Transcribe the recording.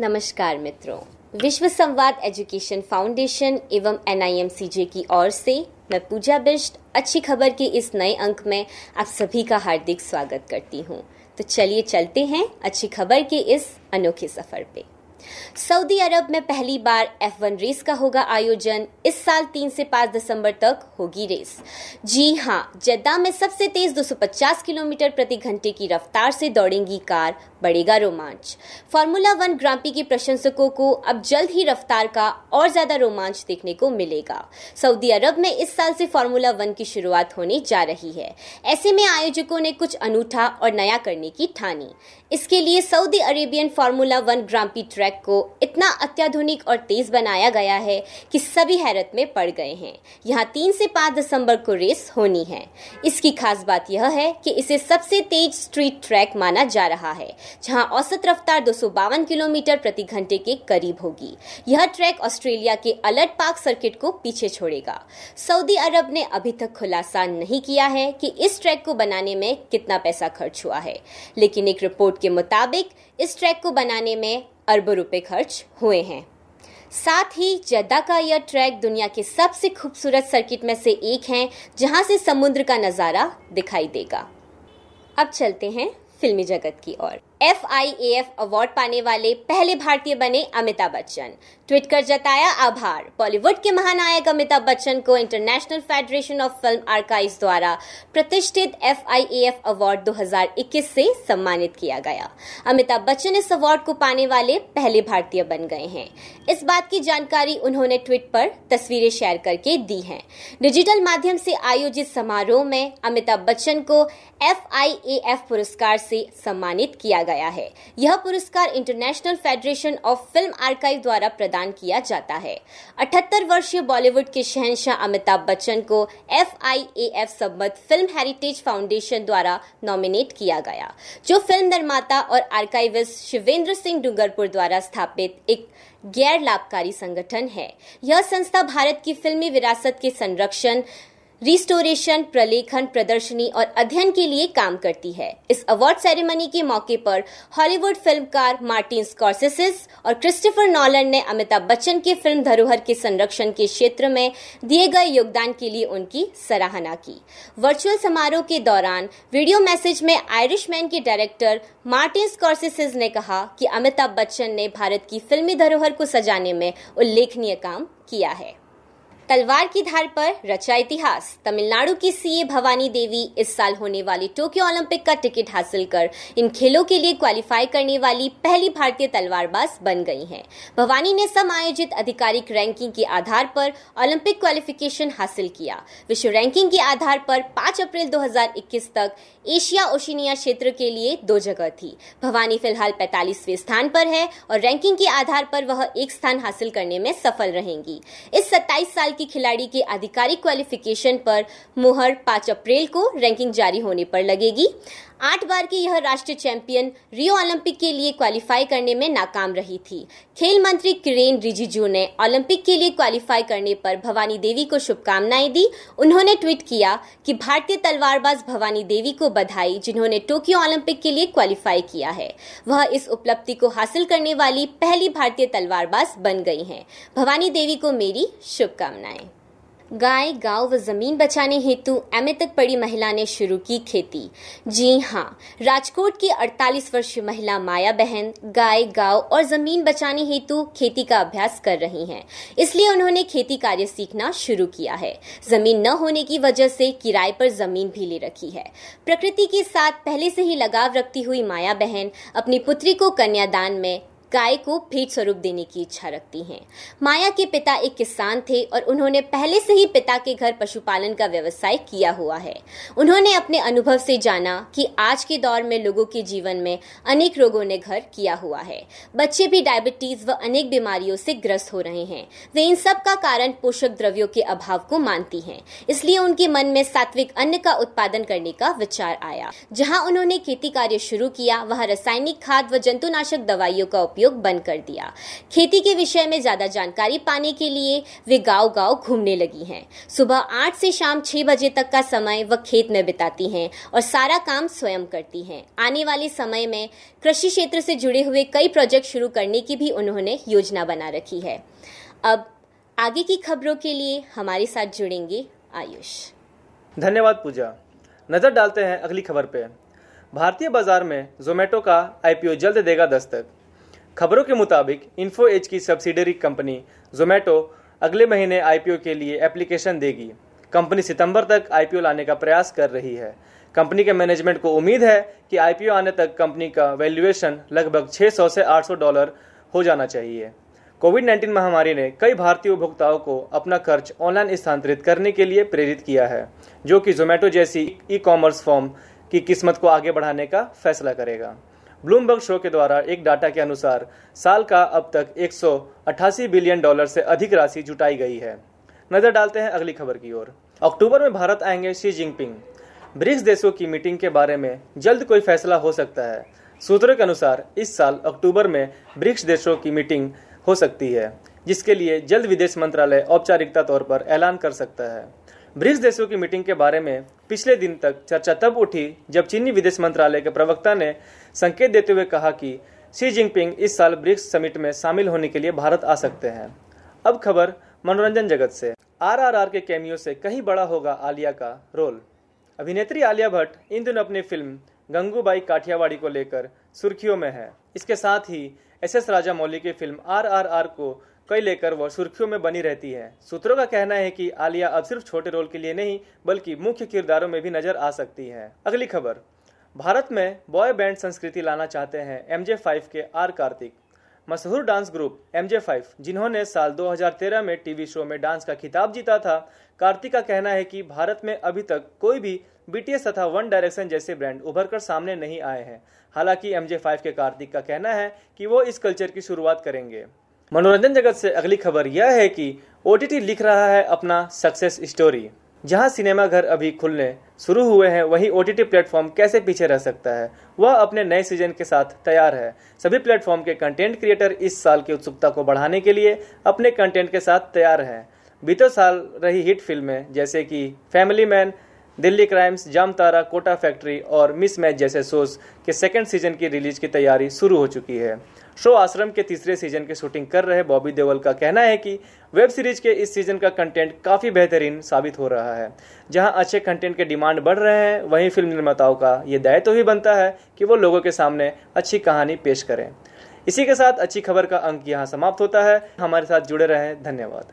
नमस्कार मित्रों। विश्व संवाद एजुकेशन फाउंडेशन एवं एनआईएमसीजे की ओर से मैं पूजा बिष्ट, अच्छी खबर के इस नए अंक में आप सभी का हार्दिक स्वागत करती हूँ। तो चलिए चलते हैं अच्छी खबर के इस अनोखे सफ़र पे। सऊदी अरब में पहली बार एफ़ वन रेस का होगा आयोजन। इस साल तीन से पाँच दिसंबर तक होगी रेस जी हाँ जद्दा में सबसे तेज 250 किलोमीटर प्रति घंटे की रफ्तार से दौड़ेंगी कार, बढ़ेगा रोमांच। फार्मूला वन ग्रांपी के प्रशंसकों को अब जल्द ही रफ्तार का और ज़्यादा रोमांच देखने को मिलेगा। सऊदी अरब में इस साल से फार्मूला वन की शुरुआत होने जा रही है। ऐसे में आयोजकों ने कुछ अनूठा और नया करने की ठानी। इसके लिए Saudi Arabian formula one grand prix track को इतना अत्याधुनिक और तेज बनाया गया है कि सभी हैरत में पड़ गए हैं। यहाँ तीन से पाँच दिसंबर को रेस होनी है। इसकी खास बात यह है कि इसे सबसे तेज स्ट्रीट ट्रैक माना जा रहा है, जहाँ औसत रफ्तार दो सौ बावन किलोमीटर प्रति घंटे के करीब होगी। यह ट्रैक ऑस्ट्रेलिया के अलर्ट पार्क सर्किट को पीछे छोड़ेगा। सऊदी अरब ने अभी तक खुलासा नहीं किया है कि इस ट्रैक को बनाने में कितना पैसा खर्च हुआ है, लेकिन एक रिपोर्ट के मुताबिक इस ट्रैक को बनाने में अरबों रुपए खर्च हुए हैं। साथ ही जद्दा का यह ट्रैक दुनिया के सबसे खूबसूरत सर्किट में से एक है, जहाँ से समुद्र का नज़ारा दिखाई देगा। अब चलते हैं फिल्मी जगत की ओर। F I A F award पाने वाले पहले भारतीय बने अमिताभ बच्चन। ट्वीट कर जताया आभार। बॉलीवुड के महानायक अमिताभ बच्चन को international federation of film archive द्वारा प्रतिष्ठित F I A F award 2021 से सम्मानित किया गया। अमिताभ बच्चन इस अवार्ड को पाने वाले पहले भारतीय बन गए हैं। इस बात की जानकारी उन्होंने ट्वीट पर तस्वीरें शेयर करके दी हैं। डिजिटल माध्यम से आयोजित समारोह में अमिताभ बच्चन को एफ़ आई ए एफ़ पुरस्कार से सम्मानित किया गया है। यह पुरस्कार international federation of film archive द्वारा प्रदान किया जाता है। अठहत्तर वर्षीय बॉलीवुड के शहनशाह अमिताभ बच्चन को एफ़ आई ए एफ़ सम्मत फ़िल्म हेरिटेज फाउंडेशन द्वारा नॉमिनेट किया गया, जो फ़िल्म निर्माता और आर्काइविस्ट शिवेंद्र सिंह डूंगरपुर द्वारा स्थापित एक गैर लाभकारी संगठन है। यह संस्था भारत की फिल्मी विरासत के संरक्षण रिस्टोरेशन, प्रलेखन, प्रदर्शनी और अध्ययन के लिए काम करती है। इस अवार्ड सेरेमनी के मौके पर हॉलीवुड फिल्मकार मार्टिन स्कॉर्सेसिस और क्रिस्टोफर नॉलन ने अमिताभ बच्चन के फ़िल्म धरोहर के संरक्षण के क्षेत्र में दिए गए योगदान के लिए उनकी सराहना की। वर्चुअल समारोह के दौरान वीडियो मैसेज में आयरिशमैन के डायरेक्टर मार्टिन स्कॉर्सेसिस ने कहा कि अमिताभ बच्चन ने भारत की फिल्मी धरोहर को सजाने में उल्लेखनीय काम किया है। तलवार की धार पर रचा इतिहास। तमिलनाडु की सीए भवानी देवी इस साल होने वाली टोक्यो ओलंपिक का टिकट हासिल कर इन खेलों के लिए क्वालिफाई करने वाली पहली भारतीय तलवारबाज बन गई हैं। भवानी ने सम आयोजित आधिकारिक रैंकिंग के आधार पर ओलंपिक क्वालिफिकेशन हासिल किया। विश्व रैंकिंग के आधार पर 5 अप्रैल 2021 तक एशिया ओशिनिया क्षेत्र के लिए दो जगह थी। भवानी फ़िलहाल पैतालीसवें स्थान पर है और रैंकिंग के आधार पर वह एक स्थान हासिल करने में सफल रहेंगी। इस सत्ताईस साल की खिलाड़ी के आधिकारिक क्वालिफिकेशन पर मुहर 5 अप्रैल को रैंकिंग जारी होने पर लगेगी। आठ बार की यह राष्ट्रीय चैंपियन रियो ओलंपिक के लिए क्वालिफाई करने में नाकाम रही थी। खेल मंत्री किरेन रिजिजू ने ओलंपिक के लिए क्वालिफाई करने पर भवानी देवी को शुभकामनाएँ दी। उन्होंने ट्वीट किया कि भारतीय तलवारबाज भवानी देवी को बधाई, जिन्होंने टोक्यो ओलंपिक के लिए क्वालिफाई किया है। वह इस उपलब्धि को हासिल करने वाली पहली भारतीय तलवारबाज बन गई हैं। भवानी देवी को मेरी शुभकामनाएँ। गाय गाँव व ज़मीन बचाने हेतु एमए तक पड़ी महिला ने शुरू की खेती। जी हाँ राजकोट की 48 वर्षीय महिला माया बहन, गाय गाँव और ज़मीन बचाने हेतु खेती का अभ्यास कर रही हैं। इसलिए उन्होंने खेती कार्य सीखना शुरू किया है। ज़मीन न होने की वजह से किराए पर ज़मीन भी ले रखी है। प्रकृति के साथ पहले से ही लगाव रखती हुई माया बहन अपनी पुत्री को कन्यादान में गाय को भेंट स्वरूप देने की इच्छा रखती हैं। माया के पिता एक किसान थे और उन्होंने पहले से ही पिता के घर पशुपालन का व्यवसाय किया हुआ है। उन्होंने अपने अनुभव से जाना कि आज के दौर में लोगों के जीवन में अनेक रोगों ने घर किया हुआ है। बच्चे भी डायबिटीज़ व अनेक बीमारियों से ग्रस्त हो रहे हैं। वे इन सब का कारण पोषक द्रव्यों के अभाव को मानती हैं। इसलिए उनके मन में सात्विक अन्न का उत्पादन करने का विचार आया। जहाँ उन्होंने खेती कार्य शुरू किया, वहाँ रासायनिक खाद व जंतुनाशक दवाइयों का उपयोग उपयोग बंद कर दिया। खेती के विषय में ज़्यादा जानकारी पाने के लिए वे गाँव गाँव घूमने लगी हैं। सुबह आठ से शाम छह बजे तक का समय वह खेत में बिताती हैं और सारा काम स्वयं करती हैं। आने वाले समय में कृषि क्षेत्र से जुड़े हुए कई प्रोजेक्ट शुरू करने की भी उन्होंने योजना बना रखी है। अब आगे की खबरों के लिए हमारे साथ जुड़ेंगे आयुष। धन्यवाद पूजा। नज़र डालते हैं अगली खबर पे। भारतीय बाज़ार में जोमेटो का आईपीओ जल्द देगा दस्तक। खबरों के मुताबिक इन्फो एज की सब्सिडरी कंपनी जोमेटो अगले महीने आईपीओ के लिए एप्लीकेशन देगी। कंपनी सितंबर तक आईपीओ लाने का प्रयास कर रही है। कंपनी के मैनेजमेंट को उम्मीद है कि आईपीओ आने तक कंपनी का वैल्यूएशन लगभग 600 से 800 डॉलर हो जाना चाहिए। कोविड 19 महामारी ने कई भारतीय उपभोक्ताओं को अपना खर्च ऑनलाइन स्थानांतरित करने के लिए प्रेरित किया है, जो कि जोमेटो जैसी ई कॉमर्स फॉर्म की किस्मत को आगे बढ़ाने का फैसला करेगा। ब्लूमबर्ग शो के द्वारा एक डाटा के अनुसार, साल का अब तक 188 बिलियन डॉलर से अधिक राशि जुटाई गई है। नज़र डालते हैं अगली खबर की ओर। अक्टूबर में भारत आएँगे शी जिनपिंग ब्रिक्स देशों की मीटिंग के बारे में जल्द कोई फैसला हो सकता है। सूत्रों के अनुसार, इस साल अक्टूबर में ब्रिक्स देशों की मीटिंग हो सकती है, जिसके लिए जल्द विदेश मंत्रालय औपचारिकता तौर पर ऐलान कर सकता है। ब्रिक्स देशों की मीटिंग के बारे में पिछले दिन तक चर्चा तब उठी जब चीनी विदेश मंत्रालय के प्रवक्ता ने संकेत देते हुए कहा कि शी जिनपिंग इस साल ब्रिक्स समिट में शामिल होने के लिए भारत आ सकते हैं। अब खबर मनोरंजन जगत से। आरआरआर के कैमियो से कहीं बड़ा होगा आलिया का रोल। अभिनेत्री आलिया भट्ट इन दिनों अपनी फ़िल्म गंगूबाई काठियावाड़ी को लेकर सुर्खियों में है। इसके साथ ही एस एस राजा मौली की फ़िल्म आरआरआर को कई लेकर वह सुर्खियों में बनी रहती है। सूत्रों का कहना है कि आलिया अब सिर्फ़ छोटे रोल के लिए नहीं, बल्कि मुख्य किरदारों में भी नज़र आ सकती है। अगली खबर। भारत में बॉय बैंड संस्कृति लाना चाहते हैं एम जे के आर कार्तिक। मशहूर dance group M J five जिन्होंने साल 2013 में टीवी शो में डांस का खिताब जीता था, कार्तिक का कहना है कि भारत में अभी तक कोई भी बीटीएस तथा वन डायरेक्शन जैसे ब्रांड उभर कर सामने नहीं आए हैं। हालाँकि एम जे फाइव के कार्तिक का कहना है कि वो इस कल्चर की शुरुआत करेंगे। मनोरंजन जगत से अगली खबर यह है कि ओटीटी लिख रहा है अपना सक्सेस स्टोरी जहाँ सिनेमा घर अभी खुलने शुरू हुए हैं, वहीं ओटीटी प्लेटफॉर्म कैसे पीछे रह सकता है? वह अपने नए सीज़न के साथ तैयार है। सभी प्लेटफॉर्म के कंटेंट क्रिएटर इस साल की उत्सुकता को बढ़ाने के लिए अपने कंटेंट के साथ तैयार हैं। बीते साल रही हिट फ़िल्में जैसे कि Family Man Delhi Crimes Jamtara Kota Factory और मिस मैच जैसे शोज़ के सेकेंड सीज़न की रिलीज़ की तैयारी शुरू हो चुकी है। शो आश्रम के तीसरे सीज़न की शूटिंग कर रहे बॉबी देवल का कहना है कि वेब सीरीज़ के इस सीज़न का कंटेंट काफ़ी बेहतरीन साबित हो रहा है। जहाँ अच्छे कंटेंट के डिमांड बढ़ रहे हैं, वहीं फ़िल्म निर्माताओं का ये दायित्व तो भी बनता है कि वो लोगों के सामने अच्छी कहानी पेश करें। इसी के साथ अच्छी खबर का अंक यहाँ समाप्त होता है। हमारे साथ जुड़े रहें। धन्यवाद।